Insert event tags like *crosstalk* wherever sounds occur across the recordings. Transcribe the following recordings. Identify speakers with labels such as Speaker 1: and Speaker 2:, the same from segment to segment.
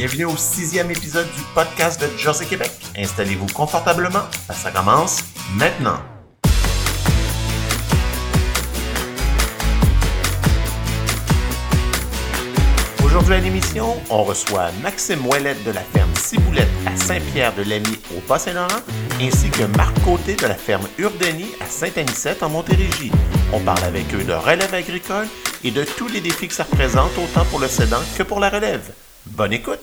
Speaker 1: Bienvenue au sixième épisode du podcast de Jersey Québec. Installez-vous confortablement, ça commence maintenant. Aujourd'hui à l'émission, on reçoit Maxime Ouellette de la ferme Ciboulette à Saint-Pierre-de-Lamy au Bas-Saint-Laurent, ainsi que Marc Côté de la ferme Urdeni à Saint-Anicette en Montérégie. On parle avec eux de relève agricole et de tous les défis que ça représente autant pour le cédant que pour la relève. Bonne écoute!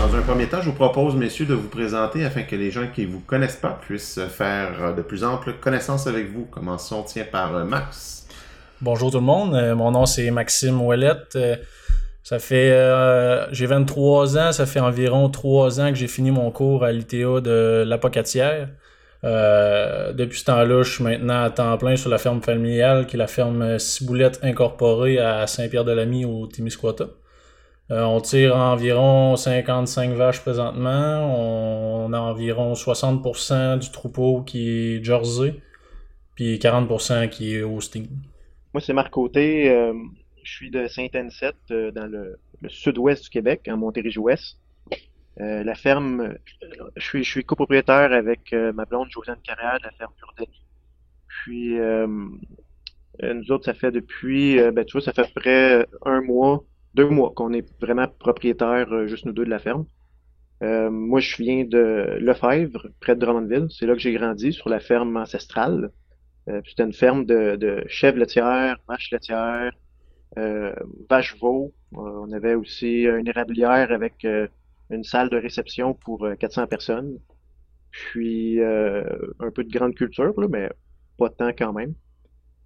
Speaker 1: Dans un premier temps, je vous propose, messieurs, de vous présenter afin que les gens qui ne vous connaissent pas puissent faire de plus amples connaissances avec vous. Commençons, tiens, par euh, Max.
Speaker 2: Bonjour tout le monde, euh, mon nom c'est Maxime Ouellette. Ça fait, euh, j'ai 23 ans, ça fait environ 3 ans que j'ai fini mon cours à l'ITA de l'Apocatière. Euh, depuis ce temps-là, je suis maintenant à temps plein sur la ferme familiale, qui est la ferme Ciboulette Incorporée à Saint-Pierre-de-Lamy au Témiscouata. Euh, on tire environ 55 vaches présentement. On, a environ 60% du troupeau qui est Jersey, puis 40% qui est Austin.
Speaker 3: Moi, c'est Marc Côté. Je suis de Saint-Anicette, euh, dans le, sud-ouest du Québec, en Montérégie-Ouest. Euh, la ferme, je suis, copropriétaire avec euh, ma blonde Josiane Carrière de la ferme Urdeni. Puis, euh, nous autres, ça fait depuis, ben, tu vois, ça fait à près un mois, deux mois qu'on est vraiment propriétaires, euh, juste nous deux, de la ferme. Moi, je viens de Lefebvre, près de Drummondville. C'est là que j'ai grandi, sur la ferme ancestrale. Euh, C'était une ferme de, de chèvres laitières, vaches laitières, euh, vaches veaux. Euh, on avait aussi une érablière avec euh, une salle de réception pour euh, 400 personnes. Puis un peu de grande culture, là, mais pas tant quand même.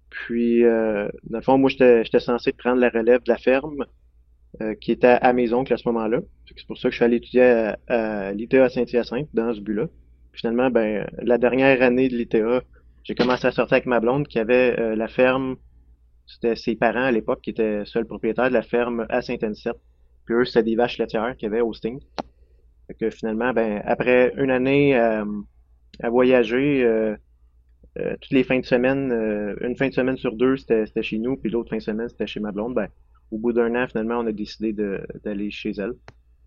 Speaker 3: Puis, euh, dans le fond, moi, j'étais censé prendre la relève de la ferme qui était à mes oncles à ce moment-là. C'est pour ça que je suis allé étudier à, à l'ITA Saint-Hyacinthe dans ce but-là. Finalement, ben, la dernière année de l'ITA, j'ai commencé à sortir avec ma blonde qui avait la ferme, c'était ses parents à l'époque qui étaient seuls propriétaires de la ferme à Saint-Anicette. Puis eux, c'était des vaches laitières qu'il y avait au Sting. Fait que finalement, ben, après une année euh, à voyager, euh, euh, toutes les fins de semaine, euh, une fin de semaine sur deux, c'était c'était chez nous, puis l'autre fin de semaine, c'était chez ma blonde. Ben, au bout d'un an, finalement, on a décidé d'aller chez elle.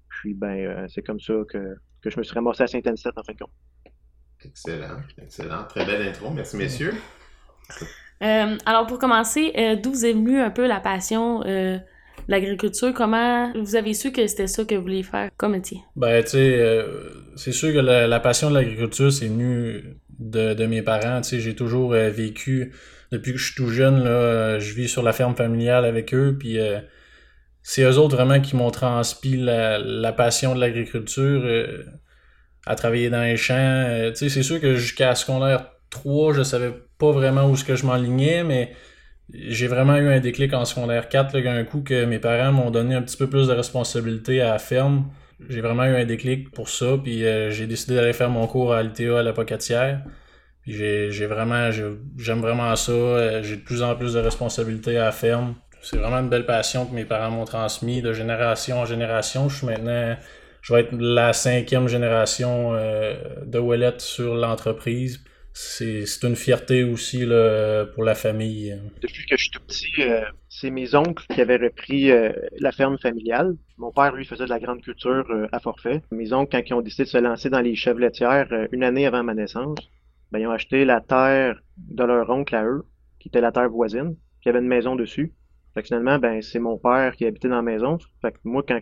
Speaker 3: Puis ben, euh, c'est comme ça que, que je me suis ramassé à Saint-Anicette en fin de compte.
Speaker 1: Excellent, excellent. Très belle intro. Merci, messieurs. *laughs*
Speaker 4: Euh, alors pour commencer, euh, d'où vous est venue un peu la passion euh, de l'agriculture? Comment vous avez su que c'était ça que vous vouliez faire comme métier?
Speaker 2: Ben, tu sais, c'est sûr que la, passion de l'agriculture, c'est venu de, mes parents. Tu sais, j'ai toujours vécu, depuis que je suis tout jeune, là, je vis sur la ferme familiale avec eux, puis c'est eux autres vraiment qui m'ont transmis la, passion de l'agriculture à travailler dans les champs. Tu sais, c'est sûr que jusqu'à secondaire 3, je savais pas vraiment où ce que je m'enlignais, mais j'ai vraiment eu un déclic en secondaire 4, là, coup que mes parents m'ont donné un petit peu plus de responsabilité à la ferme. J'ai vraiment eu un déclic pour ça, puis euh, j'ai décidé d'aller faire mon cours à l'ITA à l'Apocatière. Puis j'ai j'ai vraiment, j'ai- j'aime vraiment ça. euh, J'ai de plus en plus de responsabilités à la ferme. C'est vraiment une belle passion que mes parents m'ont transmis de génération en génération. Je suis maintenant, je vais être la cinquième génération euh, de Ouellette sur l'entreprise. C'est une fierté aussi pour la famille.
Speaker 3: Depuis que je suis tout petit, euh, c'est mes oncles qui avaient repris euh, la ferme familiale. Mon père, lui, faisait de la grande culture euh, à forfait. Mes oncles, quand ils ont décidé de se lancer dans les chèvres une année avant ma naissance, ben, ils ont acheté la terre de leur oncle à eux, qui était la terre voisine, qui avait une maison dessus. Fait que finalement, ben, c'est mon père qui habitait dans la maison. Fait moi, quand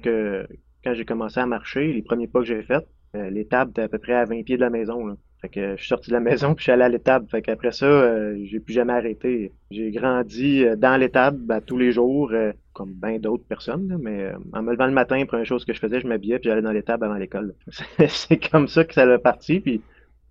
Speaker 3: j'ai commencé à marcher, les premiers pas que j'ai faits, l'étable était à peu près à 20 pieds de la maison. Fait que je suis sorti de la maison puis je suis allé à l'étable. Fait qu'après ça, euh, j'ai plus jamais arrêté. J'ai grandi euh, dans l'étable ben, tous les jours, euh, comme bien d'autres personnes. là, mais euh, en me levant le matin, première chose que je faisais, je m'habillais puis j'allais dans l'étable avant l'école. *laughs* C'est comme ça que ça l'a parti. Puis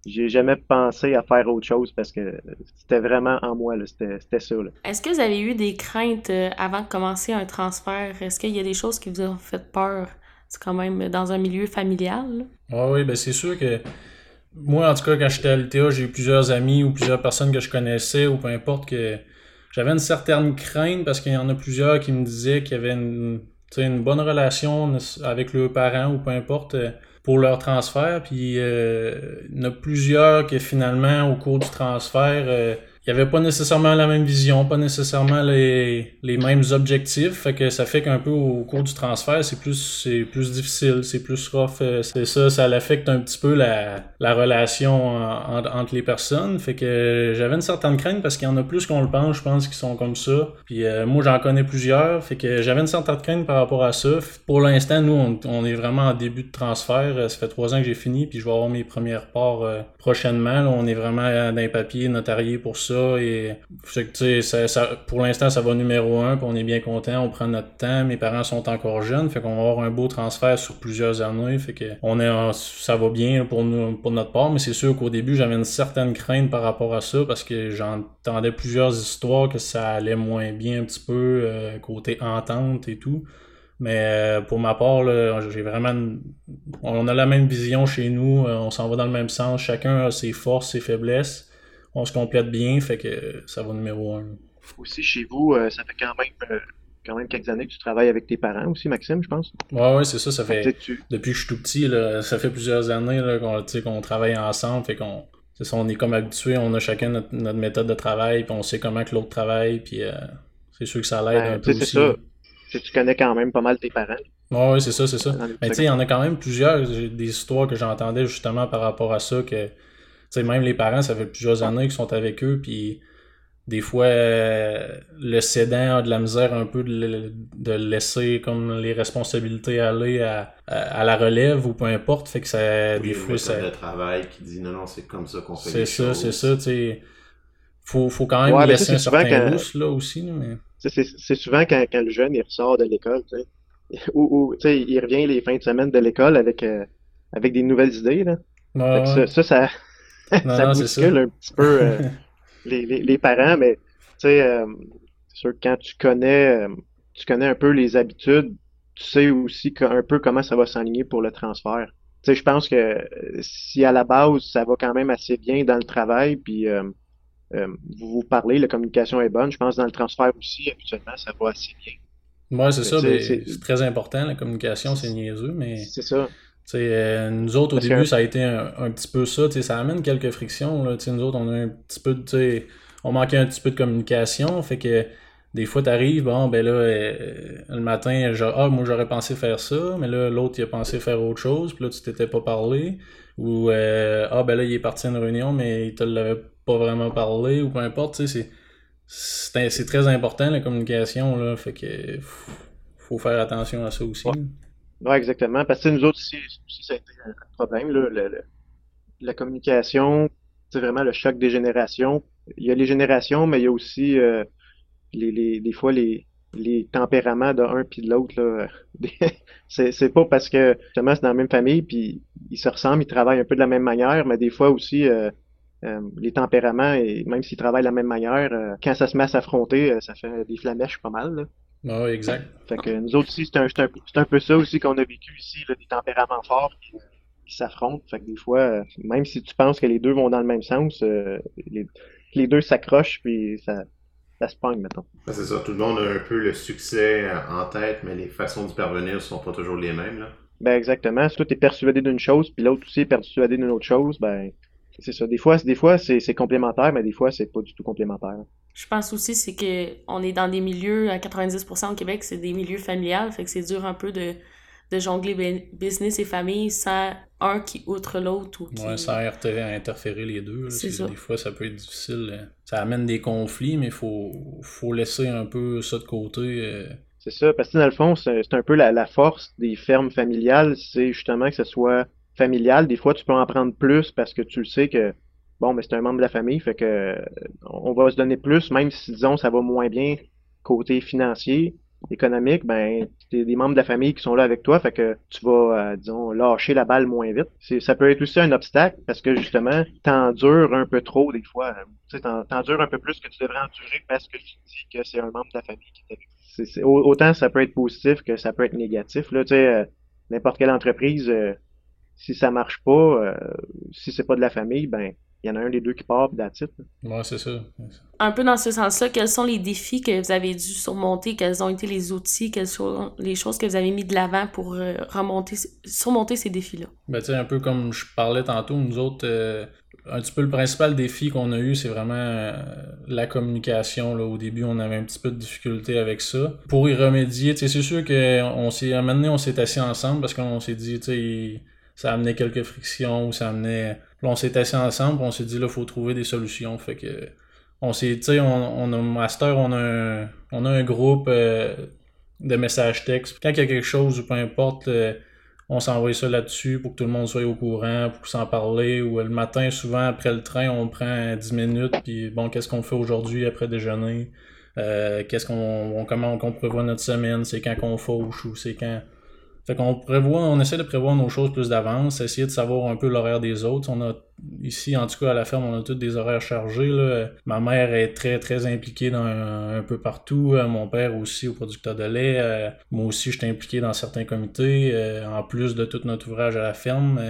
Speaker 3: j'ai jamais pensé à faire autre chose parce que c'était vraiment en moi. C'était c'était ça.
Speaker 4: Est-ce que vous avez eu des craintes avant de commencer un transfert? Est-ce qu'il y a des choses qui vous ont fait peur? C'est quand même dans un milieu familial. là?
Speaker 2: Ah oui, ben c'est sûr que moi, en tout cas, quand j'étais à l'ITA, j'ai eu plusieurs amis ou plusieurs personnes que je connaissais ou peu importe que j'avais une certaine crainte parce qu'il y en a plusieurs qui me disaient qu'il y avait une, une bonne relation avec leurs parents ou peu importe. euh, pour leur transfert. Puis euh, il y en a plusieurs que finalement, au cours du transfert, euh, il n'y avait pas nécessairement la même vision, pas nécessairement les, les mêmes objectifs. Fait que ça fait qu'un peu au cours du transfert, c'est plus c'est plus difficile, c'est plus rough. euh, C'est ça, ça l'affecte un petit peu la, la relation en- en- entre les personnes. Fait que j'avais une certaine crainte parce qu'il y en a plus qu'on le pense, je pense, qui sont comme ça. Puis euh, moi, j'en connais plusieurs. Fait que j'avais une certaine crainte par rapport à ça. Pour l'instant, nous, on, on est vraiment en début de transfert. Ça fait trois ans que j'ai fini, puis je vais avoir mes premières parts euh, prochainement. Là, on est vraiment dans les papiers notariés pour ça. Et pour l'instant, ça va numéro un, puis on est bien content. On prend notre temps. Mes parents sont encore jeunes, fait qu'on va avoir un beau transfert sur plusieurs années. Fait que est, ça va bien pour notre part. Mais c'est sûr qu'au début, j'avais une certaine crainte par rapport à ça parce que j'entendais plusieurs histoires que ça allait moins bien un petit peu euh, côté entente et tout. Mais euh, pour ma part, j'ai vraiment. On a la même vision chez nous, euh, on s'en va dans le même sens. Chacun a ses forces, ses faiblesses. On se complète bien, fait que ça va numéro un.
Speaker 3: Aussi, chez vous, euh, ça fait quand même, euh, quand même quelques années que tu travailles avec tes parents aussi, Maxime, je pense.
Speaker 2: Ouais, ouais, c'est ça. Ça fait
Speaker 3: tu-
Speaker 2: depuis que je suis tout petit, là, ça fait plusieurs années qu'on travaille ensemble, fait qu'on. c'est ça, on est comme habitués, on a chacun notre, notre méthode de travail, puis on sait comment que l'autre travaille, puis euh, c'est sûr que ça l'aide
Speaker 3: ben,
Speaker 2: un peu aussi.
Speaker 3: c'est ça. Tu connais quand même pas mal tes parents.
Speaker 2: Ouais, c'est ça, c'est ça. Mais tu sais, il y en a quand même plusieurs, des histoires que j'entendais justement par rapport à ça, que, sais, même les parents, ça fait plusieurs années qu'ils sont avec eux, puis des fois, euh, le cédant a de la misère un peu de, le- de laisser comme les responsabilités aller à, à, à la relève ou peu importe, fait que ça,
Speaker 1: Oui,
Speaker 2: des fois, ça...
Speaker 1: travail qui dit non, non, c'est comme ça qu'on fait
Speaker 2: C'est
Speaker 1: les
Speaker 2: ça,
Speaker 1: choses.
Speaker 2: c'est ça, tu sais. Faut, faut quand même
Speaker 3: Ouais,
Speaker 2: laisser
Speaker 3: ça,
Speaker 2: un certain
Speaker 3: quand-
Speaker 2: là, aussi, mais...
Speaker 3: C'est souvent quand, quand le jeune il ressort de l'école, tu sais. *laughs* Ou, ou, tu sais, il revient les fins de semaine de l'école avec, euh, avec des nouvelles idées, là.
Speaker 2: Ouais, ouais.
Speaker 3: ça, ça, ça
Speaker 2: non,
Speaker 3: bouscule un petit peu euh, *laughs* les, les, les parents, mais tu sais, euh, c'est sûr que quand tu connais, euh, tu connais un peu les habitudes, tu sais aussi que- un peu comment ça va s'aligner pour le transfert. Tu sais, je pense que si à la base ça va quand même assez bien dans le travail, puis euh, vous vous parlez, la communication est bonne, je pense dans le transfert aussi, habituellement, ça va assez bien.
Speaker 2: Ouais, c'est ça,
Speaker 3: c'est
Speaker 2: très important, la communication, c'est niaiseux, mais...
Speaker 3: C'est ça.
Speaker 2: Euh, nous autres, au
Speaker 3: Parce
Speaker 2: début,
Speaker 3: que-
Speaker 2: ça a été un, un petit peu ça. Ça amène quelques frictions. Là, nous autres, on a un petit peu de. On manquait un petit peu de communication. Fait que des fois, t'arrives, bon, ben là, euh, le matin, genre, ah, moi, j'aurais pensé faire ça, mais là, l'autre, il a pensé faire autre chose, puis là, tu t'étais pas parlé. Ou, euh, ah, ben là, il est parti à une réunion, mais il te l'avait pas vraiment parlé, ou peu importe. Tu sais, c'est- c'est très important, la communication, là. Fait que faut- faut faire attention à ça aussi.
Speaker 3: Ouais. Ouais, exactement. Parce que nous autres, aussi, ça a été un problème, là, la communication, c'est vraiment le choc des générations. Il y a les générations, mais il y a aussi euh, les, les, des fois les, les tempéraments d'un puis de l'autre. *laughs* c'est pas parce que justement c'est dans la même famille, puis ils se ressemblent, ils travaillent un peu de la même manière, mais des fois aussi euh, euh, les tempéraments, et même s'ils travaillent de la même manière, euh, quand ça se met à s'affronter, euh, ça fait des flamèches pas mal. Là.
Speaker 2: Ah, ouais, exact.
Speaker 3: Fait que nous autres aussi, c'est un, un, c'est un peu ça aussi qu'on a vécu ici, là, des tempéraments forts qui, qui s'affrontent. Fait que des fois, euh, même si tu penses que les deux vont dans le même sens, euh, les, les deux s'accrochent puis ça, ça se pogne, mettons.
Speaker 1: Ouais, c'est ça, tout le monde a un peu le succès en tête, mais les façons d'y parvenir sont pas toujours les mêmes. Là.
Speaker 3: Ben exactement. Si toi t'es persuadé d'une chose, puis l'autre aussi est persuadé d'une autre chose, ben c'est ça. Des fois, des fois c'est c'est complémentaire, mais des fois c'est pas du tout complémentaire.
Speaker 4: Je pense aussi c'est que on est dans des milieux à 90% au Québec, c'est des milieux familiales, fait que c'est dur un peu de, de jongler ben- business et famille sans un qui outre l'autre ou qui
Speaker 2: Ouais, sans inter- interférer les deux. là,
Speaker 4: C'est
Speaker 2: c'est-
Speaker 4: ça.
Speaker 2: Des fois, ça peut être difficile. euh, Ça amène des conflits, mais il faut, faut laisser un peu ça de côté. euh.
Speaker 3: C'est ça, parce que dans le fond, c'est c'est un peu la, la force des fermes familiales, c'est justement que ce soit familial. Des fois, tu peux en prendre plus parce que tu le sais que, bon, mais c'est un membre de la famille, fait que on va se donner plus, même si, disons, ça va moins bien côté financier, économique, ben, t'es des membres de la famille qui sont là avec toi, fait que tu vas, euh, disons, lâcher la balle moins vite. C'est, ça peut être aussi un obstacle parce que, justement, t'endures un peu trop des fois. Tu t'endures un peu plus que tu devrais endurer parce que tu dis que c'est un membre de la famille qui est avec. C'est, c'est- au- autant ça peut être positif que ça peut être négatif. Là, tu sais, euh, n'importe quelle entreprise, euh, si ça marche pas, euh, si c'est pas de la famille, ben il y en a un des deux qui part, puis that's
Speaker 2: Ouais, c'est ça.
Speaker 4: Un peu dans ce sens-là, quels sont les défis que vous avez dû surmonter? Quels ont été les outils? Quelles sont les choses que vous avez mis de l'avant pour euh, remonter, surmonter ces défis-là?
Speaker 2: Ben, tu sais, un peu comme je parlais tantôt, nous autres, euh, un petit peu le principal défi qu'on a eu, c'est vraiment euh, la communication. Là. Au début, on avait un petit peu de difficulté avec ça. Pour y remédier, c'est sûr qu'on s'est, à un moment donné, on s'est assis ensemble parce qu'on s'est dit, tu sais, ça amenait quelques frictions, ça amenait on s'est assis ensemble, on s'est dit là, faut trouver des solutions. Fait que on s'est, tu sais, on, on, a master, on a un, on a un groupe euh, de messages textes. Quand il y a quelque chose ou peu importe, euh, on s'envoie ça là-dessus pour que tout le monde soit au courant, pour s'en parler. Ou le matin, souvent après le train, on prend 10 minutes, puis bon, qu'est-ce qu'on fait aujourd'hui après déjeuner? Euh, qu'est-ce qu'on comment on prévoit notre semaine, c'est quand qu'on fauche ou c'est quand fait qu'on prévoit, on essaie de prévoir nos choses plus d'avance, essayer de savoir un peu l'horaire des autres. On a ici, en tout cas à la ferme, on a tous des horaires chargés. Là. Ma mère est très très impliquée dans un, peu partout. Euh, mon père aussi au producteur de lait. Euh, moi aussi, je suis impliqué dans certains comités. Euh, en plus de tout notre ouvrage à la ferme,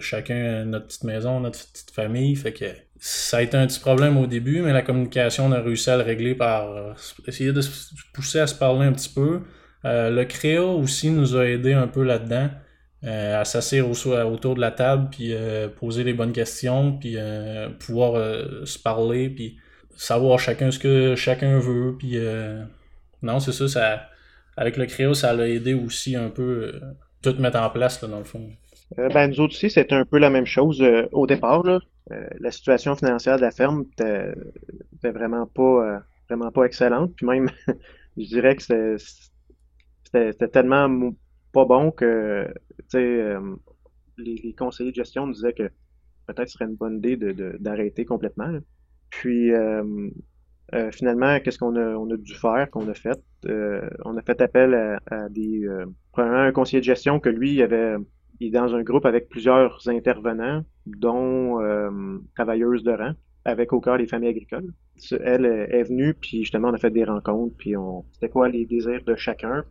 Speaker 2: chacun notre petite maison, notre petite famille. Fait que ça a été un petit problème au début, mais la communication, on a réussi à le régler par essayer de se pousser à se parler un petit peu. Euh, le créa aussi nous a aidé un peu là-dedans. Euh, à s'asseoir autour de la table, puis euh, poser les bonnes questions, puis pouvoir se parler, puis savoir chacun ce que chacun veut. Puis non, c'est ça, ça, avec le créa, ça l'a aidé aussi un peu tout mettre en place, dans le fond.
Speaker 3: ben, nous autres aussi, c'était un peu la même chose au départ. Là. la situation financière de la ferme était, vraiment pas vraiment pas excellente. Puis même, *laughs* je dirais que c'était c'était tellement pas bon que euh, les, conseillers de gestion disaient que peut-être ce serait une bonne idée d'arrêter de, complètement. Puis euh, euh, finalement, qu'est-ce qu'on a, on a dû faire, qu'on a fait? on a fait appel à, des. premièrement, un conseiller de gestion que lui, il avait. Il est dans un groupe avec plusieurs intervenants, dont travailleuses de rang, avec au cœur les familles agricoles. Elle est venue, puis justement, on a fait des rencontres, puis on. C'était quoi les désirs de chacun,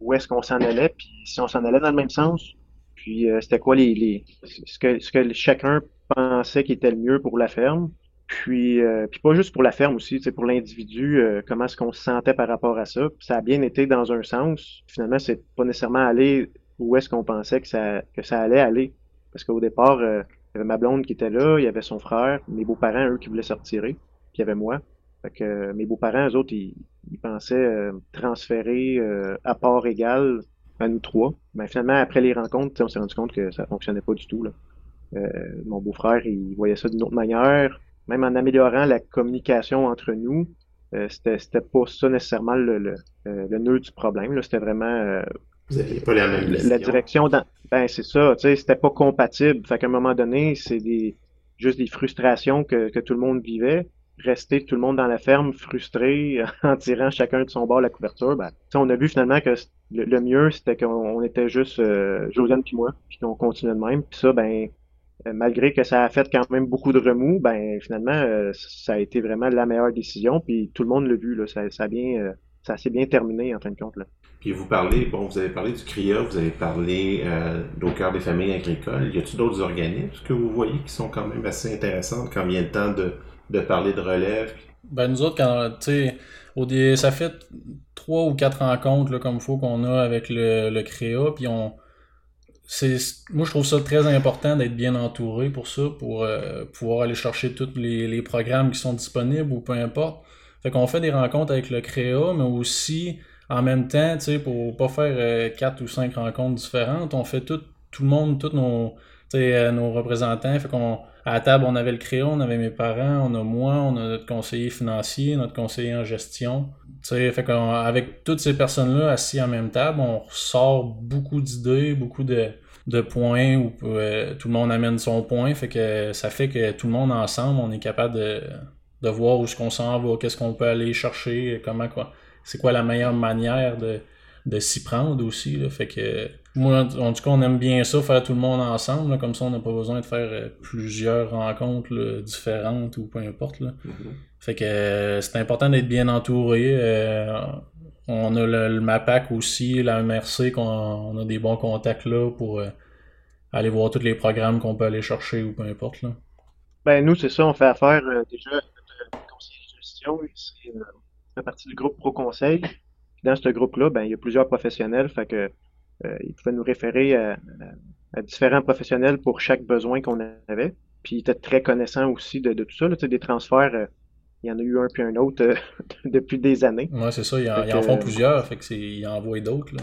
Speaker 3: où est-ce qu'on s'en allait, puis si on s'en allait dans le même sens, puis euh, c'était quoi les, les ce que ce que chacun pensait qui était le mieux pour la ferme, puis euh, puis pas juste pour la ferme aussi, c'est pour l'individu, euh, comment est-ce qu'on se sentait par rapport à ça. ça a bien été dans un sens. Finalement, c'est pas nécessairement aller où est-ce qu'on pensait que ça que ça allait aller, parce qu'au départ, il y avait ma blonde qui était là, il y avait son frère, mes beaux-parents eux qui voulaient sortir, puis il y avait moi. Fait que mes beaux-parents, eux autres, ils, ils pensaient euh, transférer euh, à part égale à nous trois. Mais finalement, après les rencontres, on s'est rendu compte que ça fonctionnait pas du tout. Là. Euh, mon beau-frère, il voyait ça d'une autre manière. Même en améliorant la communication entre nous, c'était, c'était pas ça nécessairement le, le, le nœud du problème. C'était vraiment
Speaker 1: Vous n'aviez pas la même
Speaker 3: La direction dans... Ben c'est ça, tu sais, c'était pas compatible. Fait qu'à un moment donné, c'est des juste des frustrations que, que tout le monde vivait rester tout le monde dans la ferme frustré *laughs* en tirant chacun de son bord la couverture, ben, on a vu finalement que le, mieux, c'était qu'on était juste euh, Josiane puis moi, puis qu'on continuait de même. Puis ça, ben, euh, malgré que ça a fait quand même beaucoup de remous, ben finalement, euh, ça a été vraiment la meilleure décision. Puis tout le monde l'a vu, là, ça, ça, bien, ça s'est bien terminé en fin de compte. Là.
Speaker 1: Puis vous parlez, bon, vous avez parlé du CRIA, vous avez parlé euh, cœur des familles agricoles. Y a-t-il d'autres organismes que vous voyez qui sont quand même assez intéressants quand vient le temps de de parler de relève?
Speaker 2: Ben, nous autres, quand, tu sais, ça fait trois ou quatre rencontres, là, comme il faut qu'on a avec le, le CREA, puis on. Moi, je trouve ça très important d'être bien entouré pour ça, pour euh, pouvoir aller chercher tous les, les, programmes qui sont disponibles ou peu importe. Fait qu'on fait des rencontres avec le CREA, mais aussi, en même temps, tu sais, pour pas faire euh, quatre ou cinq rencontres différentes, on fait tout, tout le monde, tous nos, euh, nos représentants. Fait qu'on à la table, on avait le créon, on avait mes parents, on a moi, on a notre conseiller financier, notre conseiller en gestion. sais, fait avec toutes ces personnes-là assis à la même table, on sort beaucoup d'idées, beaucoup de, de points où euh, tout le monde amène son point. Fait que ça fait que tout le monde ensemble, on est capable de, de voir où est-ce qu'on s'en va, qu'est-ce qu'on peut aller chercher, comment quoi. C'est quoi la meilleure manière de, de s'y prendre aussi. Là. Fait que moi, en tout cas, on aime bien ça, faire tout le monde ensemble. comme ça, on n'a pas besoin de faire euh, plusieurs rencontres différentes ou peu importe. Là. Mm-hmm. Fait que euh, c'est important d'être bien entouré. Euh, on a le, MAPAC aussi, la MRC, qu'on on a des bons contacts là pour aller voir tous les programmes qu'on peut aller chercher ou peu importe. Là.
Speaker 3: Ben, nous, c'est ça, on fait affaire euh, déjà avec notre conseiller de gestion. C'est fait partie du groupe Pro Conseil. Dans ce groupe-là, ben, il y a plusieurs professionnels, fait que euh, ils pouvaient nous référer à, à- à différents professionnels pour chaque besoin qu'on avait. Puis ils étaient très connaissants aussi de, de tout ça, là, des transferts. euh, il y en a eu un puis un autre euh, *laughs* depuis des années.
Speaker 2: Ouais, c'est ça, ils en, ils font plusieurs, fait que c'est, ils en envoient d'autres.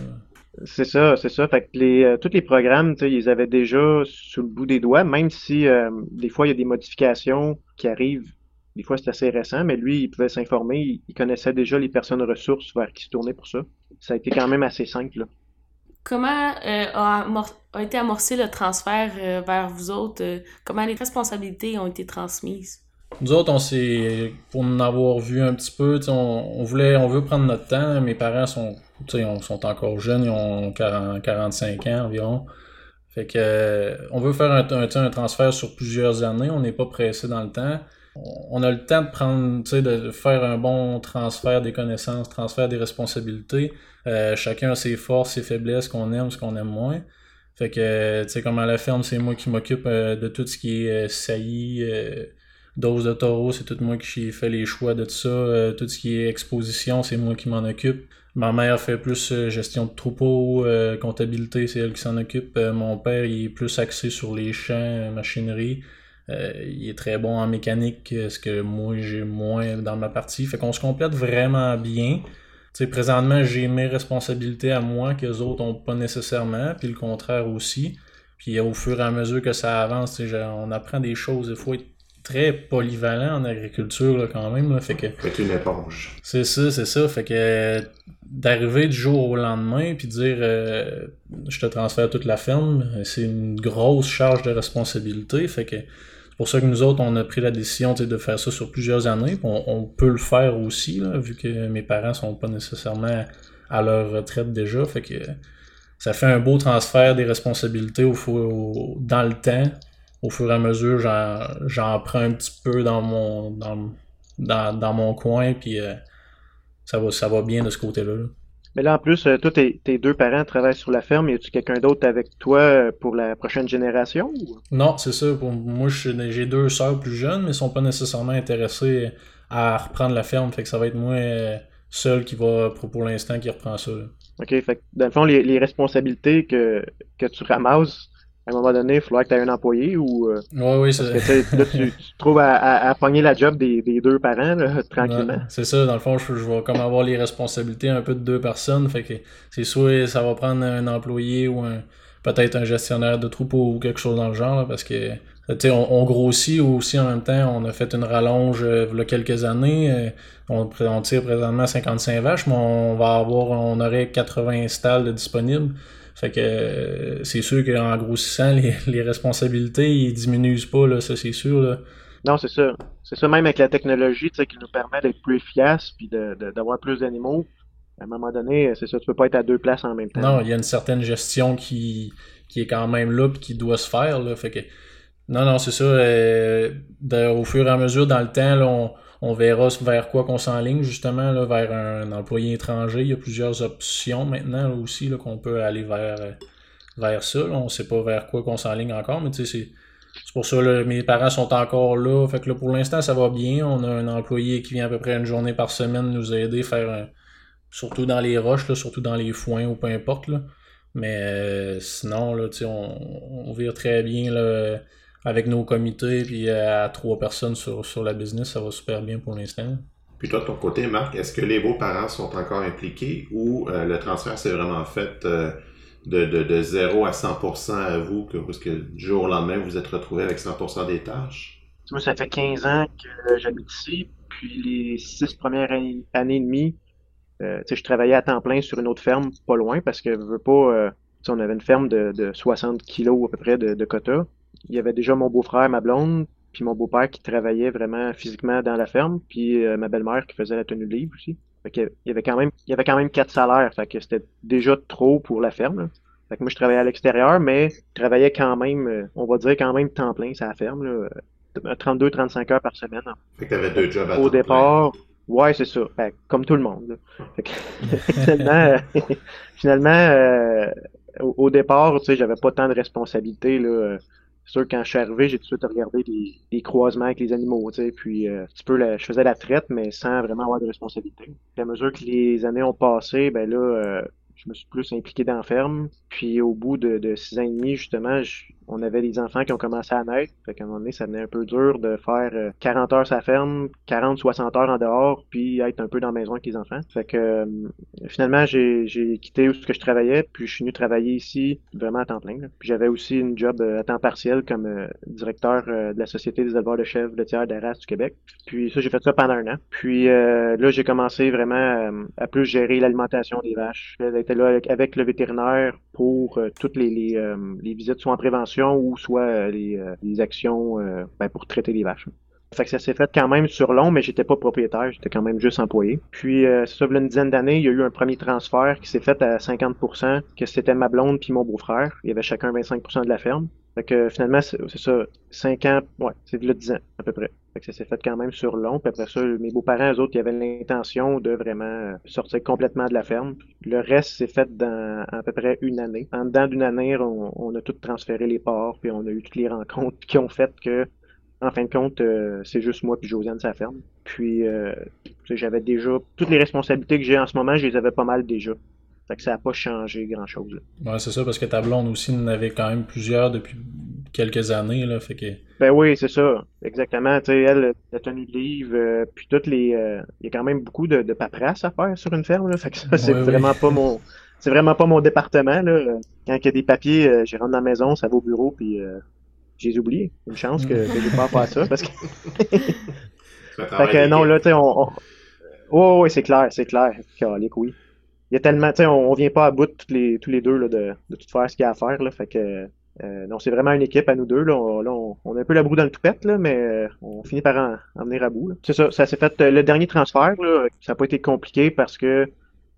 Speaker 3: C'est ça, c'est ça. Fait que les, tous les programmes, ils avaient déjà sous le bout des doigts, même si des fois il y a des modifications qui arrivent. Des fois c'est assez récent, mais lui, il pouvait s'informer, il, il connaissait déjà les personnes ressources vers qui se tourner pour ça. Ça a été quand même assez simple. là.
Speaker 4: Comment euh, a, été amorcé le transfert euh, vers vous autres? euh, comment les responsabilités ont été transmises?
Speaker 2: Nous autres, on s'est, pour en avoir vu un petit peu, on, on voulait, on veut prendre notre temps. Mes parents sont, tu sais, on- sont encore jeunes, ils ont 40, 45 ans environ. Fait que, on veut faire un, un transfert sur plusieurs années. On n'est pas pressé dans le temps. On a le temps de prendre, de faire un bon transfert des connaissances, transfert des responsabilités. Euh, chacun a ses forces, ses faiblesses, qu'on aime, ce qu'on aime moins. Fait que, tu sais, comme à la ferme, c'est moi qui m'occupe euh, de tout ce qui est euh, saillie, euh, dose de taureau, c'est tout moi qui fais les choix de tout ça. Tout ce qui est exposition, c'est moi qui m'en occupe. Ma mère fait plus gestion de troupeau, comptabilité, c'est elle qui s'en occupe. Mon père, il est plus axé sur les champs, machinerie. Euh, il est très bon en mécanique, euh, ce que moi j'ai moins dans ma partie. Fait qu'on se complète vraiment bien. Tu sais, présentement, j'ai mes responsabilités à moi que les autres ont pas nécessairement, puis le contraire aussi. Puis au fur et à mesure que ça avance, tu sais, genre, on apprend des choses. Il faut être très polyvalent en agriculture là, quand même. Là, fait que
Speaker 1: Fait une éponge.
Speaker 2: c'est ça, c'est ça. Fait que d'arriver du jour au lendemain puis dire euh, je te transfère toute la ferme, c'est une grosse charge de responsabilité. Fait que c'est pour ça que nous autres, on a pris la décision de faire ça sur plusieurs années. On, peut le faire aussi, vu que mes parents sont pas nécessairement à leur retraite déjà. Fait que ça fait un beau transfert des responsabilités au, dans le temps. Au fur et à mesure, j'en, prends un petit peu dans mon, dans, dans, mon coin, puis euh, ça, va, ça va bien de ce côté-là. là.
Speaker 3: Mais là, en plus, euh, toi, tes, tes deux parents travaillent sur la ferme. Y a-tu quelqu'un d'autre avec toi euh, pour la prochaine génération? ou-
Speaker 2: Non, c'est ça. Pour moi, j'ai deux sœurs plus jeunes, mais ils sont pas nécessairement intéressés à reprendre la ferme. Fait que ça va être moi euh, seul qui va, pour, pour l'instant, qui reprend ça. là.
Speaker 3: OK, fait que dans le fond, les, les responsabilités que, que tu ramasses, à un moment donné, il faudra que tu aies un employé ou euh,
Speaker 2: Ouais, oui, c'est.
Speaker 3: sais, là, tu, *laughs* tu te trouves à, à, à pogner la job des, des deux parents là, *laughs* tranquillement.
Speaker 2: Ouais, c'est ça, dans le fond, je, je vais comme avoir les responsabilités un peu de deux personnes. Fait que c'est soit ça va prendre un employé ou un peut-être un gestionnaire de troupeau ou quelque chose dans le genre, là, parce que tu sais, on, on grossit aussi en même temps. On a fait une rallonge euh, il y a quelques années. euh, on, on tire présentement 55 vaches, mais on va avoir, on aurait 80 stalles disponibles. Fait que euh, c'est sûr qu'en grossissant, les, *laughs* les responsabilités, ils diminuent pas, là, ça c'est sûr. Là.
Speaker 3: Non, c'est ça. C'est ça, même avec la technologie, tu sais, qui nous permet d'être plus efficace puis d'avoir plus d'animaux. À un moment donné, c'est ça, tu peux pas être à deux places en même temps.
Speaker 2: Non, il y a une certaine gestion qui, qui est quand même là puis qui doit se faire. Là, fait que, non, non, c'est ça. euh, de- au fur et à mesure, dans le temps, là, on, on verra vers quoi qu'on s'enligne, justement, vers un, employé étranger. Il y a plusieurs options maintenant là, aussi qu'on peut aller vers, euh, vers ça. On sait pas vers quoi qu'on s'enligne encore, mais c'est. Pour ça que mes parents sont encore là. Fait que là, pour l'instant, ça va bien. On a un employé qui vient à peu près une journée par semaine nous aider, faire un, surtout dans les roches, surtout dans les foins ou peu importe. Là. Mais euh, sinon, là, on, on vire très bien là, avec nos comités, puis euh, à trois personnes sur, sur la business, ça va super bien pour l'instant.
Speaker 1: Puis toi, de ton côté, Marc, est-ce que les beaux-parents sont encore impliqués ou euh, le transfert s'est vraiment fait euh, de, de, de 0 à 100% à vous, que, parce que du jour au lendemain, vous êtes retrouvé avec 100% des tâches?
Speaker 3: Moi, ça fait 15 ans que j'habite ici, puis les six premières années, années et demie, euh, tu sais, je travaillais à temps plein sur une autre ferme pas loin parce que je veux pas, euh, on avait une ferme de, de 60 kilos à peu près de, de quota. Il y avait déjà mon beau-frère, ma blonde, puis mon beau-père qui travaillait vraiment physiquement dans la ferme, puis euh, ma belle-mère qui faisait la tenue de livre aussi. Fait que, il y avait quand même, il y avait quand même quatre salaires, fait que c'était déjà trop pour la ferme. là. Fait que moi, je travaillais à l'extérieur, mais je travaillais quand même, euh, on va dire quand même temps plein sur la ferme, là, 32-35 heures par semaine.
Speaker 1: Fait que t'avais deux jobs à
Speaker 3: Au
Speaker 1: temps plein.
Speaker 3: départ, ouais, c'est ça. Ben, comme tout le monde. Fait que, *laughs* finalement, euh, *laughs* finalement euh, au, au départ, tu sais, j'avais pas tant de responsabilités. Là. C'est sûr quand je suis arrivé, j'ai tout de suite regardé les, croisements avec les animaux, tu sais, puis euh, un petit peu, je faisais la traite, mais sans vraiment avoir de responsabilité. À mesure que les années ont passé, ben là, euh, je me suis plus impliqué dans la ferme. Puis au bout de, de six ans et demi, justement, on avait des enfants qui ont commencé à naître. Fait qu'à un moment donné, ça devenait un peu dur de faire 40 euh, heures sa ferme, 40, 60 heures en dehors, puis être un peu dans la maison avec les enfants. Fait que euh, finalement, j'ai, quitté où ce que je travaillais, puis je suis venu travailler ici vraiment à temps plein. Puis j'avais aussi une job euh, à temps partiel comme directeur de la Société des éleveurs de chèvres de tiers d'Arras du Québec. Puis ça, j'ai fait ça pendant un an. Puis là, j'ai commencé vraiment à plus gérer l'alimentation des vaches. J'étais là avec, le vétérinaire pour toutes les, les, les visites soit en prévention ou soit euh, euh, les, actions euh, ben, pour traiter les vaches. Fait que ça s'est fait quand même sur long, mais j'étais pas propriétaire, j'étais quand même juste employé. Puis, euh, ça, une dizaine d'années, il y a eu un premier transfert qui s'est fait à 50%, que c'était ma blonde puis mon beau-frère. Il y avait chacun 25% de la ferme. Fait que finalement, c'est ça, 5 ans, ouais, c'est de 10 ans à peu près. Fait ça s'est fait quand même sur long. Puis après ça, mes beaux-parents, eux autres, ils avaient l'intention de vraiment sortir complètement de la ferme. Le reste s'est fait dans à peu près une année. En dedans d'une année, on, on, a tout transféré les ports, puis on a eu toutes les rencontres qui ont fait que en fin de compte, euh, c'est juste moi puis Josiane, sa ferme. Puis, euh, j'avais déjà toutes les responsabilités que j'ai en ce moment, je les avais pas mal déjà. Fait que ça n'a pas changé grand-chose.
Speaker 2: Ouais, c'est ça, parce que ta blonde aussi en avait quand même plusieurs depuis quelques années, là, fait que...
Speaker 3: Ben oui, c'est ça, exactement. Tu sais, elle, la tenue de livre, euh, puis toutes les... Il y a quand même beaucoup de, de paperasse à faire sur une ferme, là, fait que ça, c'est vraiment pas mon... C'est vraiment pas mon département, là. Quand il y a des papiers, j'ai rentre dans la maison, ça va au bureau, puis j'ai oublié. Une chance que, que j'ai pas à faire ça parce que. *laughs* fait que non, là, tu sais, on. on... Oh, oui, c'est clair, c'est clair. oui. Il y a tellement, tu sais, on, on, vient pas à bout tous les, tous les deux là, de, de tout faire ce qu'il y a à faire. Là, fait que. Euh, non, c'est vraiment une équipe à nous deux. Là. On, là, on, a un peu la broue dans le toupette, là, mais euh, on finit par en, venir à bout. C'est ça, ça s'est fait. Euh, le dernier transfert, là, ça n'a pas été compliqué parce que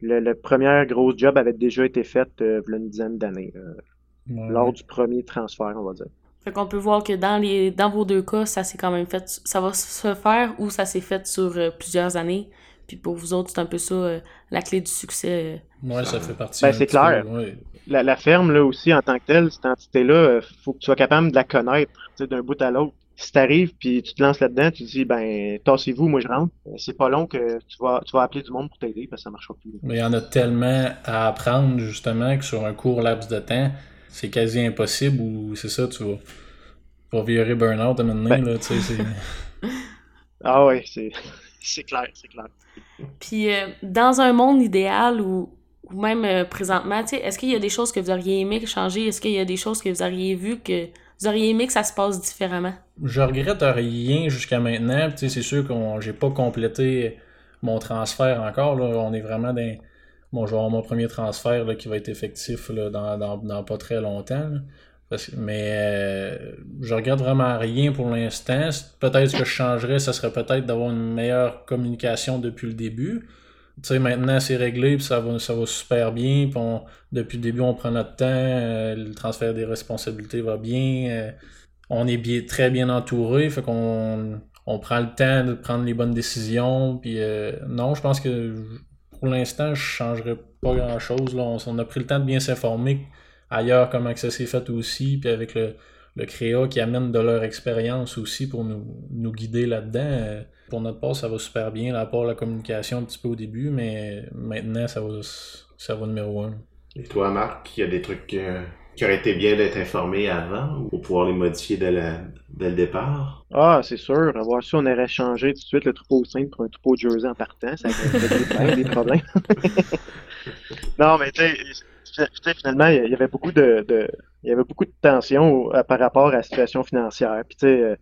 Speaker 3: le, le premier gros job avait déjà été fait euh, il y a une dizaine d'années. lors du premier transfert, on va dire.
Speaker 4: Fait qu'on peut voir que dans les dans vos deux cas, ça s'est quand même fait ça va se faire ou ça s'est fait sur plusieurs années. Puis pour vous autres, c'est un peu ça euh, la clé du succès.
Speaker 2: Euh. Ouais, ça fait partie.
Speaker 3: Ben, c'est clair. La, la, ferme là aussi en tant que telle, cette entité-là, faut que tu sois capable de la connaître d'un bout à l'autre. Si t'arrives puis tu te lances là-dedans, tu te dis ben tassez-vous, moi je rentre. C'est pas long que tu vas tu vas appeler du monde pour t'aider parce que ça marchera plus.
Speaker 2: Mais il y en a tellement à apprendre justement que sur un court laps de temps, c'est quasi impossible ou c'est ça, tu vas, tu vas virer burn-out maintenant, ben... là, tu sais, *laughs*
Speaker 3: Ah ouais, c'est, c'est clair, c'est clair.
Speaker 4: Puis, euh, dans un monde idéal ou, ou même euh, présentement, tu sais, est-ce qu'il y a des choses que vous auriez aimé changer? Est-ce qu'il y a des choses que vous auriez vues que vous auriez aimé que ça se passe différemment?
Speaker 2: Je regrette rien jusqu'à maintenant. Tu sais, c'est sûr que j'ai pas complété mon transfert encore. Là. On est vraiment dans Bon, je vais avoir mon premier transfert là, qui va être effectif là, dans, dans, dans, pas très longtemps. Mais euh, je regarde vraiment rien pour l'instant. Peut-être ce que je changerais, ça serait peut-être d'avoir une meilleure communication depuis le début. Tu sais, maintenant c'est réglé, puis ça va, ça va super bien. Puis depuis le début, on prend notre temps, euh, le transfert des responsabilités va bien. Euh, on est bien, très bien entouré, fait qu'on on prend le temps de prendre les bonnes décisions. Puis non, je pense que pour l'instant, je changerais pas grand-chose. On, a pris le temps de bien s'informer ailleurs comment que ça s'est fait aussi, puis avec le, le créa qui amène de leur expérience aussi pour nous, nous guider là-dedans. Euh, pour notre part, ça va super bien, à part la communication un petit peu au début, mais maintenant, ça va, ça va numéro un.
Speaker 1: Et toi, Marc, il y a des trucs euh, qui auraient été bien d'être informés avant ou pour pouvoir les modifier dès, le départ?
Speaker 3: Ah, c'est sûr. Avoir su, on aurait changé tout de suite le troupeau simple pour un troupeau jersey en partant. Ça aurait *laughs* des problèmes. *laughs* non, mais tu sais, finalement, il y avait beaucoup de, il y avait beaucoup de tension par rapport à la situation financière. Puis, tu sais, euh,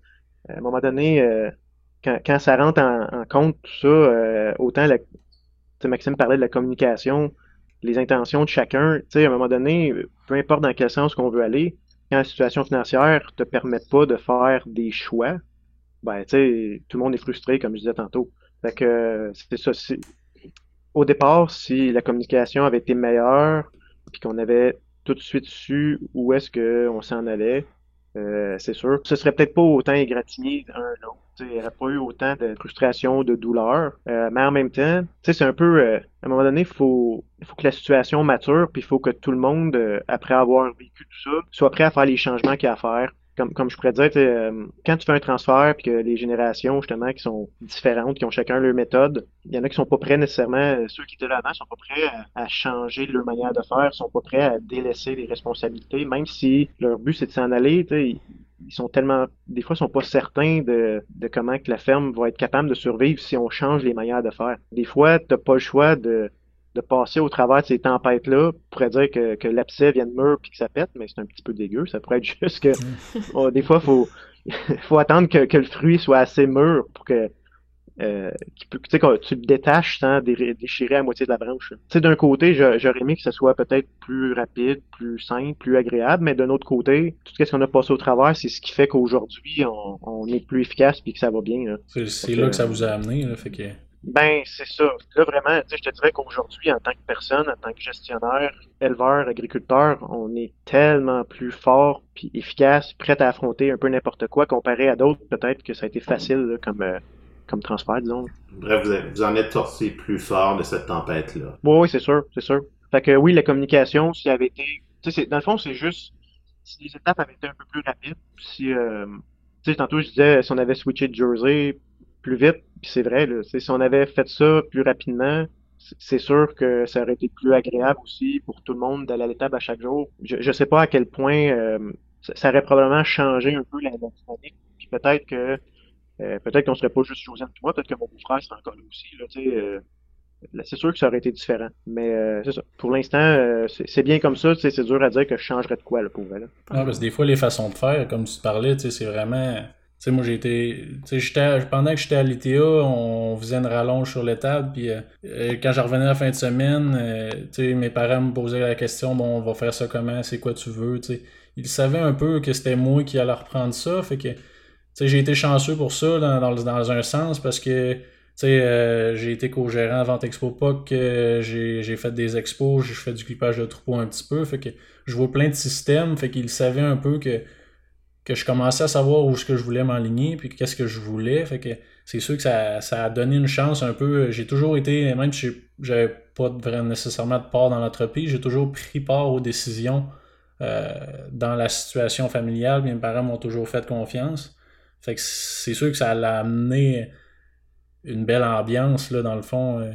Speaker 3: à un moment donné, euh, quand, quand, ça rentre en, compte tout ça, euh, autant la, Maxime parlait de la communication, les intentions de chacun. Tu sais, à un moment donné, peu importe dans quel sens qu'on veut aller, quand la situation financière te permet pas de faire des choix, ben, tu sais, tout le monde est frustré, comme je disais tantôt. Au départ, si la communication avait été meilleure, puis qu'on avait tout de suite su où est-ce qu'on s'en allait, euh, c'est sûr. Ce serait peut-être pas autant égratigné un l'autre. Il n'y aurait pas eu autant de frustration, de douleur. Euh, mais en même temps, c'est un peu. Euh, à un moment donné, il faut, faut que la situation mature, puis il faut que tout le monde, après avoir vécu tout ça, soit prêt à faire les changements qu'il y a à faire. Comme, comme je pourrais dire, euh, quand tu fais un transfert puis que les générations justement qui sont différentes, qui ont chacun leur méthode, il y en a qui sont pas prêts nécessairement, euh, ceux qui étaient là avant sont pas prêts à, changer leur manière de faire, sont pas prêts à délaisser les responsabilités, même si leur but c'est de s'en aller, ils, ils sont tellement, des fois, ils sont pas certains de, de comment que la ferme va être capable de survivre si on change les manières de faire. Des fois, t'as pas le choix de de passer au travers de ces tempêtes-là, pourrait dire que, que l'abcès vient de mûr puis que ça pète, mais c'est un petit peu dégueu. Ça pourrait être *laughs* juste que *laughs* oh, des fois, faut *laughs* faut attendre que, que, le fruit soit assez mûr pour que euh, tu tu le détaches sans déchirer à moitié de la branche. Tu sais, d'un côté, j'aurais aimé que ce soit peut-être plus rapide, plus simple, plus agréable, mais d'un autre côté, tout ce qu'on a passé au travers, c'est ce qui fait qu'aujourd'hui, on, on, est plus efficace puis que ça va bien.
Speaker 2: C'est là que ça vous a amené, là, fait que...
Speaker 3: Ben, c'est ça. Là, vraiment, je te dirais qu'aujourd'hui, en tant que personne, en tant que gestionnaire, éleveur, agriculteur, on est tellement plus fort puis efficace, prêt à affronter un peu n'importe quoi comparé à d'autres, peut-être que ça a été facile comme, euh, comme transfert, disons.
Speaker 1: Bref, vous, en êtes sorti plus fort de cette tempête-là.
Speaker 3: Oui, oui, c'est sûr, c'est sûr. Fait que oui, la communication, s'il avait été. Tu sais, dans le fond, c'est juste si les étapes avaient été un peu plus rapides, si euh, tu sais, tantôt je disais si on avait switché de Jersey plus vite, puis c'est vrai, si on avait fait ça plus rapidement, c'est sûr que ça aurait été plus agréable aussi pour tout le monde d'aller à l'étable à chaque jour. Je ne sais pas à quel point euh, ça, aurait probablement changé un peu la, dynamique. Puis peut-être que euh, peut-être qu'on serait pas juste Josiane et moi, peut-être que mon beau-frère serait encore là aussi. Euh, c'est sûr que ça aurait été différent. Mais ça. Pour l'instant, c'est bien comme ça. C'est dur à dire que je changerais de quoi là, pour. Là.
Speaker 2: Parce que des fois, les façons de faire, comme tu parlais, c'est vraiment sais, moi, j'ai été. pendant que j'étais à l'ITA, on faisait une rallonge sur l'étable. Puis euh, euh, quand je revenais la fin de semaine, euh, mes parents me posaient la question bon, on va faire ça comment C'est quoi tu veux Ils savaient un peu que c'était moi qui allais reprendre ça. Fait que j'ai été chanceux pour ça, dans, dans, un sens, parce que. j'ai été co-gérant à Vente Expo POC, j'ai fait des expos, j'ai fait du clipage de troupeau un petit peu, fait que je vois plein de systèmes, fait qu'ils savaient un peu que que je commençais à savoir où ce que je voulais m'enligner, puis qu'est-ce que je voulais. Fait que c'est sûr que ça, a donné une chance un peu. J'ai toujours été, même si j'avais pas nécessairement de part dans l'entreprise, j'ai toujours pris part aux décisions euh, dans la situation familiale. Mes parents m'ont toujours fait confiance. Fait que c'est sûr que ça a amené une belle ambiance, là, dans le fond, euh,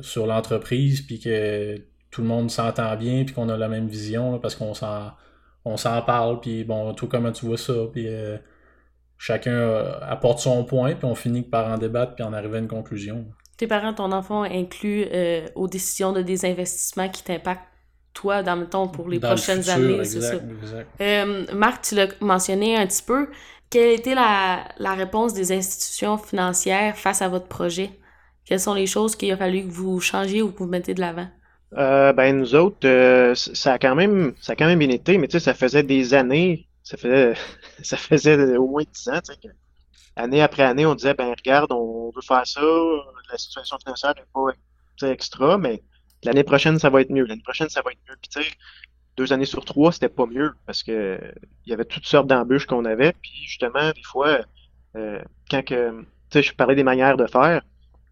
Speaker 2: sur l'entreprise, puis que tout le monde s'entend bien, puis qu'on a la même vision, parce qu'on s'en on s'en parle, puis bon, tout comment tu vois ça, puis euh, chacun euh, apporte son point, puis on finit par en débattre, puis en arriver à une conclusion.
Speaker 4: Tes parents, ton enfant inclut euh, aux décisions de désinvestissement qui t'impactent toi, dans le temps, pour les prochaines années, c'est ça? Marc, tu l'as mentionné un petit peu. Quelle était la, la réponse des institutions financières face à votre projet? Quelles sont les choses qu'il a fallu que vous changiez ou que vous mettez de l'avant?
Speaker 3: Euh, ben nous autres, euh, ça a quand même ça a quand même bien été, mais tu sais, ça faisait des années, ça faisait *laughs* ça faisait au moins dix ans, tu sais, année après année, on disait ben regarde, on veut faire ça, la situation financière n'est pas extra, mais l'année prochaine ça va être mieux, l'année prochaine ça va être mieux. Puis tu sais, deux années sur trois, c'était pas mieux parce que il y avait toutes sortes d'embûches qu'on avait, puis justement, des fois, euh, quand que tu sais, je parlais des manières de faire,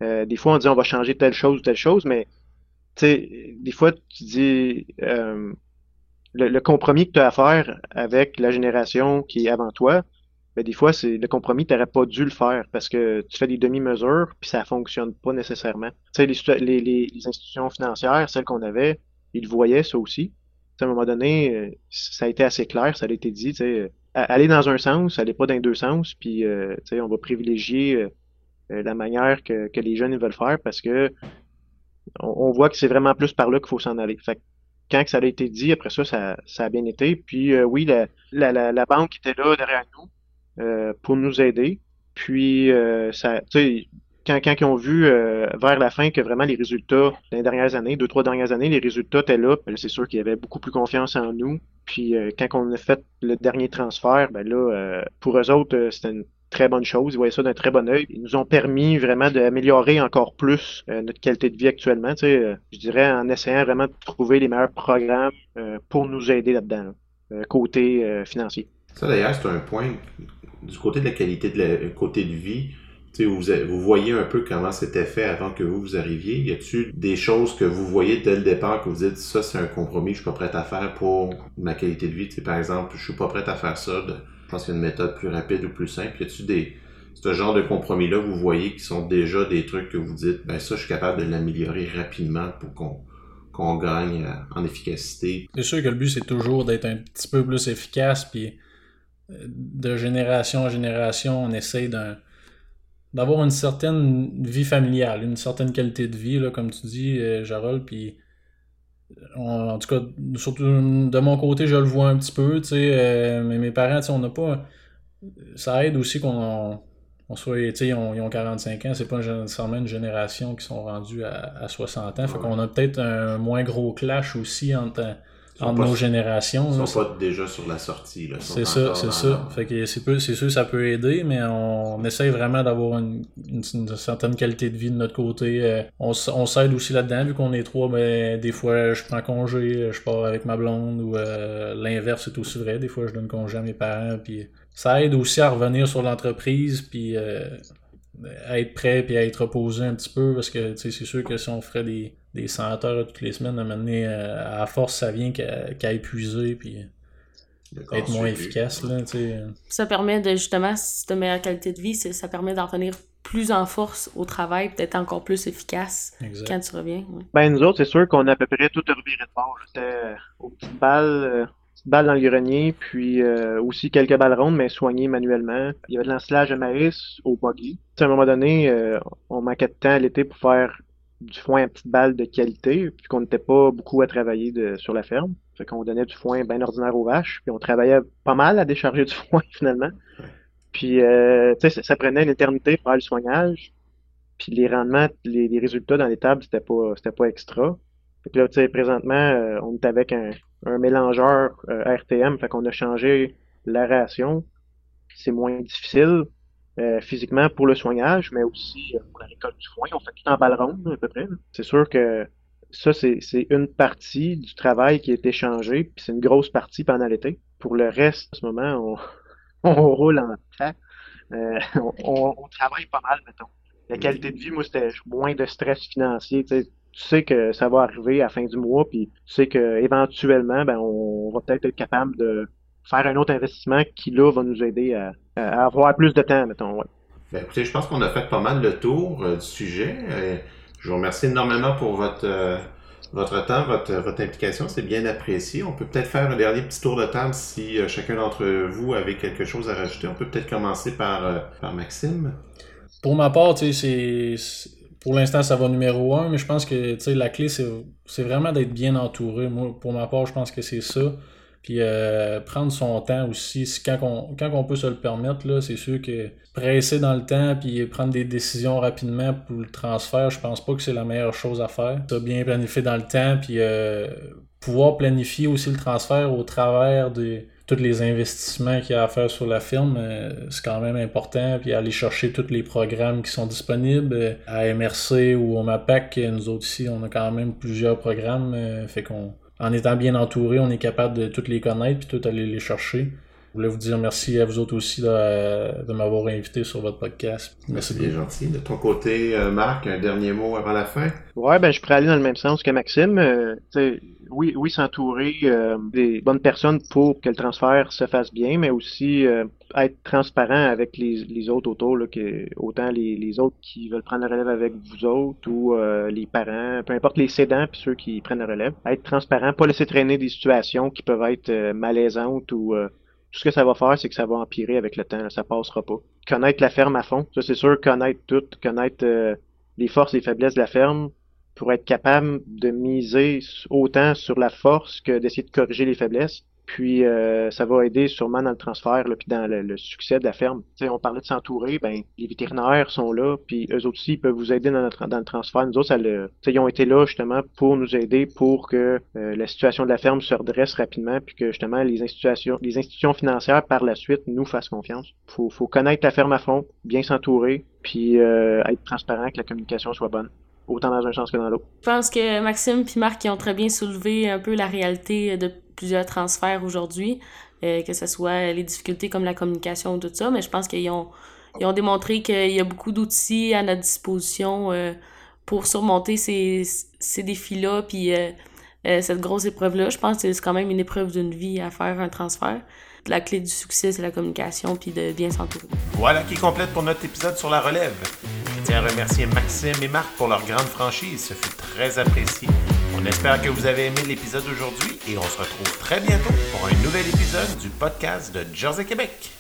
Speaker 3: des fois on dit on va changer telle chose ou telle chose, mais sais, des fois, tu dis euh, le, compromis que tu as à faire avec la génération qui est avant toi, ben des fois, c'est le compromis, tu n'aurais pas dû le faire parce que tu fais des demi-mesures puis ça fonctionne pas nécessairement. Tu sais, les, les, les, institutions financières, celles qu'on avait, ils voyaient ça aussi. à un moment donné, euh, ça a été assez clair, ça a été dit, tu sais, aller dans un sens, aller pas dans deux sens, puis euh, tu sais, on va privilégier la manière que, que les jeunes veulent faire parce que on, voit que c'est vraiment plus par là qu'il faut s'en aller. Quand ça a été dit, après ça, ça, a bien été. Puis euh, oui, la, banque était là derrière nous euh, pour nous aider. Puis euh, ça, quand, ils ont vu vers la fin que vraiment les résultats les dernières années, deux, trois dernières années, les résultats étaient là, ben c'est sûr qu'il y avait beaucoup plus confiance en nous. Puis quand on a fait le dernier transfert, ben là, pour eux autres, c'était une très bonne chose. Ils voyaient ça d'un très bon œil. Ils nous ont permis vraiment d'améliorer encore plus euh, notre qualité de vie actuellement. Tu sais, euh, je dirais en essayant vraiment de trouver les meilleurs programmes euh, pour nous aider là-dedans, côté financier.
Speaker 1: Ça d'ailleurs, c'est un point du côté de la qualité de la côté de vie. Tu sais, vous, vous voyez un peu comment c'était fait avant que vous, vous arriviez. Y a-t-il des choses que vous voyez dès le départ que vous dites ça c'est un compromis je suis pas prêt à faire pour ma qualité de vie? Par exemple, je suis pas prêt à faire ça pense qu'il y a une méthode plus rapide ou plus simple. Y a-tu ce genre de compromis-là, vous voyez, qui sont déjà des trucs que vous dites, ben ça, je suis capable de l'améliorer rapidement pour qu'on gagne euh, en efficacité?
Speaker 2: C'est sûr que le but, c'est toujours d'être un petit peu plus efficace, puis euh, de génération en génération, on essaye d'avoir une certaine vie familiale, une certaine qualité de vie, comme tu dis, euh, Jarol, puis en tout cas, surtout de mon côté, je le vois un petit peu, tu sais, mais mes parents, tu sais, on n'a pas... Ça aide aussi qu'on on soit, ils ont, ils ont 45 ans, c'est pas nécessairement une génération qui sont rendus à, à 60 ans. Fait qu'on a peut-être un moins gros clash aussi entre, entre nos générations.
Speaker 1: Ils sont pas déjà sur la sortie.
Speaker 2: C'est ça, c'est ça. Fait que c'est sûr ça peut aider, mais on, essaye vraiment d'avoir une, une, certaine qualité de vie de notre côté. Euh, on, on s'aide aussi là-dedans, vu qu'on est trois, ben, des fois je prends congé, je pars avec ma blonde, ou euh, l'inverse c'est aussi vrai. Des fois je donne congé à mes parents, puis ça aide aussi à revenir sur l'entreprise, puis euh, à être prêt, puis à être reposé un petit peu, parce que c'est sûr que si on ferait des, des 100 heures toutes les semaines, à mener euh, à force, ça vient qu'à épuiser, puis être moins efficace. Là,
Speaker 4: ça permet de justement, si tu as meilleure qualité de vie, ça permet d'en revenir plus en force au travail, peut-être encore plus efficace quand tu reviens.
Speaker 3: Ben, nous autres, c'est sûr qu'on a à peu près tout reviré de bord. C'était aux petites balles, balles dans le grenier, puis euh, aussi quelques balles rondes, mais soignées manuellement. Il y avait de l'ensilage de maïs au buggy. À un moment donné, euh, on manquait de temps à l'été pour faire du foin à petites balles de qualité, puis qu'on n'était pas beaucoup à travailler sur la ferme. Fait qu'on donnait du foin bien ordinaire aux vaches, puis on travaillait pas mal à décharger du *laughs* foin finalement. Puis, euh, tu sais, ça, prenait une éternité pour faire le soignage. Puis les rendements, les, les résultats dans les tables, c'était pas, c'était pas extra. Fait que là, tu sais, présentement, euh, on est avec un, un mélangeur euh, RTM, fait qu'on a changé la ration. C'est moins difficile euh, physiquement pour le soignage, mais aussi pour la récolte du foin. On fait tout en balle à peu près. C'est sûr que ça, c'est une partie du travail qui a été changé, puis c'est une grosse partie pendant l'été. Pour le reste, en ce moment, on, *laughs* on roule en temps. on, on, travaille pas mal, mettons. La qualité de vie, moi, c'était moins de stress financier. Tu sais, tu sais que ça va arriver à la fin du mois, puis tu sais qu'éventuellement, ben, on va peut-être être capable de faire un autre investissement qui, là, va nous aider à, avoir plus de temps, mettons. Ouais.
Speaker 1: Ben, écoutez, je pense qu'on a fait pas mal le tour euh, du sujet. Euh, je vous remercie énormément pour votre, euh, votre temps, votre, votre implication. C'est bien apprécié. On peut peut-être faire un dernier petit tour de table si chacun d'entre vous avait quelque chose à rajouter. On peut peut-être commencer par, par Maxime.
Speaker 2: Pour ma part, tu sais, c'est pour l'instant, ça va numéro un, mais je pense que la clé, c'est vraiment d'être bien entouré. Moi, pour ma part, je pense que c'est ça. Puis euh, prendre son temps aussi, quand on, quand on peut se le permettre, là, c'est sûr que presser dans le temps puis prendre des décisions rapidement pour le transfert, je pense pas que c'est la meilleure chose à faire. Ça bien planifier dans le temps puis euh, pouvoir planifier aussi le transfert au travers des tous les investissements qu'il y a à faire sur la firme, euh, c'est quand même important. Puis aller chercher tous les programmes qui sont disponibles euh, à MRC ou au MAPAC. Nous autres ici, on a quand même plusieurs programmes. Euh, fait qu'on en étant bien entouré, on est capable de toutes les connaître puis tout aller les chercher. Je voulais vous dire merci à vous autres aussi de m'avoir invité sur votre podcast.
Speaker 1: Merci. bien gentil. De ton côté, Marc, un dernier mot avant la fin?
Speaker 3: Ouais, ben je pourrais aller dans le même sens que Maxime oui, oui, s'entourer euh, des bonnes personnes pour que le transfert se fasse bien, mais aussi euh, être transparent avec les, les autres autour, là, autant les, les, autres qui veulent prendre la relève avec vous autres ou euh, les parents, peu importe les cédants puis ceux qui prennent la relève. Être transparent, pas laisser traîner des situations qui peuvent être malaisantes ou tout ce que ça va faire, c'est que ça va empirer avec le temps, ça passera pas. Connaître la ferme à fond, ça c'est sûr, connaître tout, connaître les forces et les faiblesses de la ferme, pour être capable de miser autant sur la force que d'essayer de corriger les faiblesses. Puis euh, ça va aider sûrement dans le transfert, là, puis dans le, succès de la ferme. sais, on parlait de s'entourer, ben les vétérinaires sont là, puis eux aussi ils peuvent vous aider dans, dans le transfert. Nous autres, ça le, ils ont été là justement pour nous aider pour que euh, la situation de la ferme se redresse rapidement, puis que justement les institutions, les institutions financières par la suite nous fassent confiance. Faut, faut connaître la ferme à fond, bien s'entourer, puis euh, être transparent, que la communication soit bonne autant dans un sens que dans l'autre.
Speaker 4: Je pense que Maxime et Marc ont très bien soulevé un peu la réalité de plusieurs transferts aujourd'hui, euh, que ce soit les difficultés comme la communication ou tout ça, mais je pense qu'ils ont, ils ont démontré qu'il y a beaucoup d'outils à notre disposition euh, pour surmonter ces, ces défis-là, puis euh, cette grosse épreuve-là. Je pense que c'est quand même une épreuve d'une vie à faire un transfert. La clé du succès, c'est la communication puis de bien s'entourer.
Speaker 1: Voilà qui complète pour notre épisode sur la relève. Je tiens à remercier Maxime et Marc pour leur grande franchise. Ce fut très apprécié. On espère que vous avez aimé l'épisode d'aujourd'hui et on se retrouve très bientôt pour un nouvel épisode du podcast de Jersey Québec.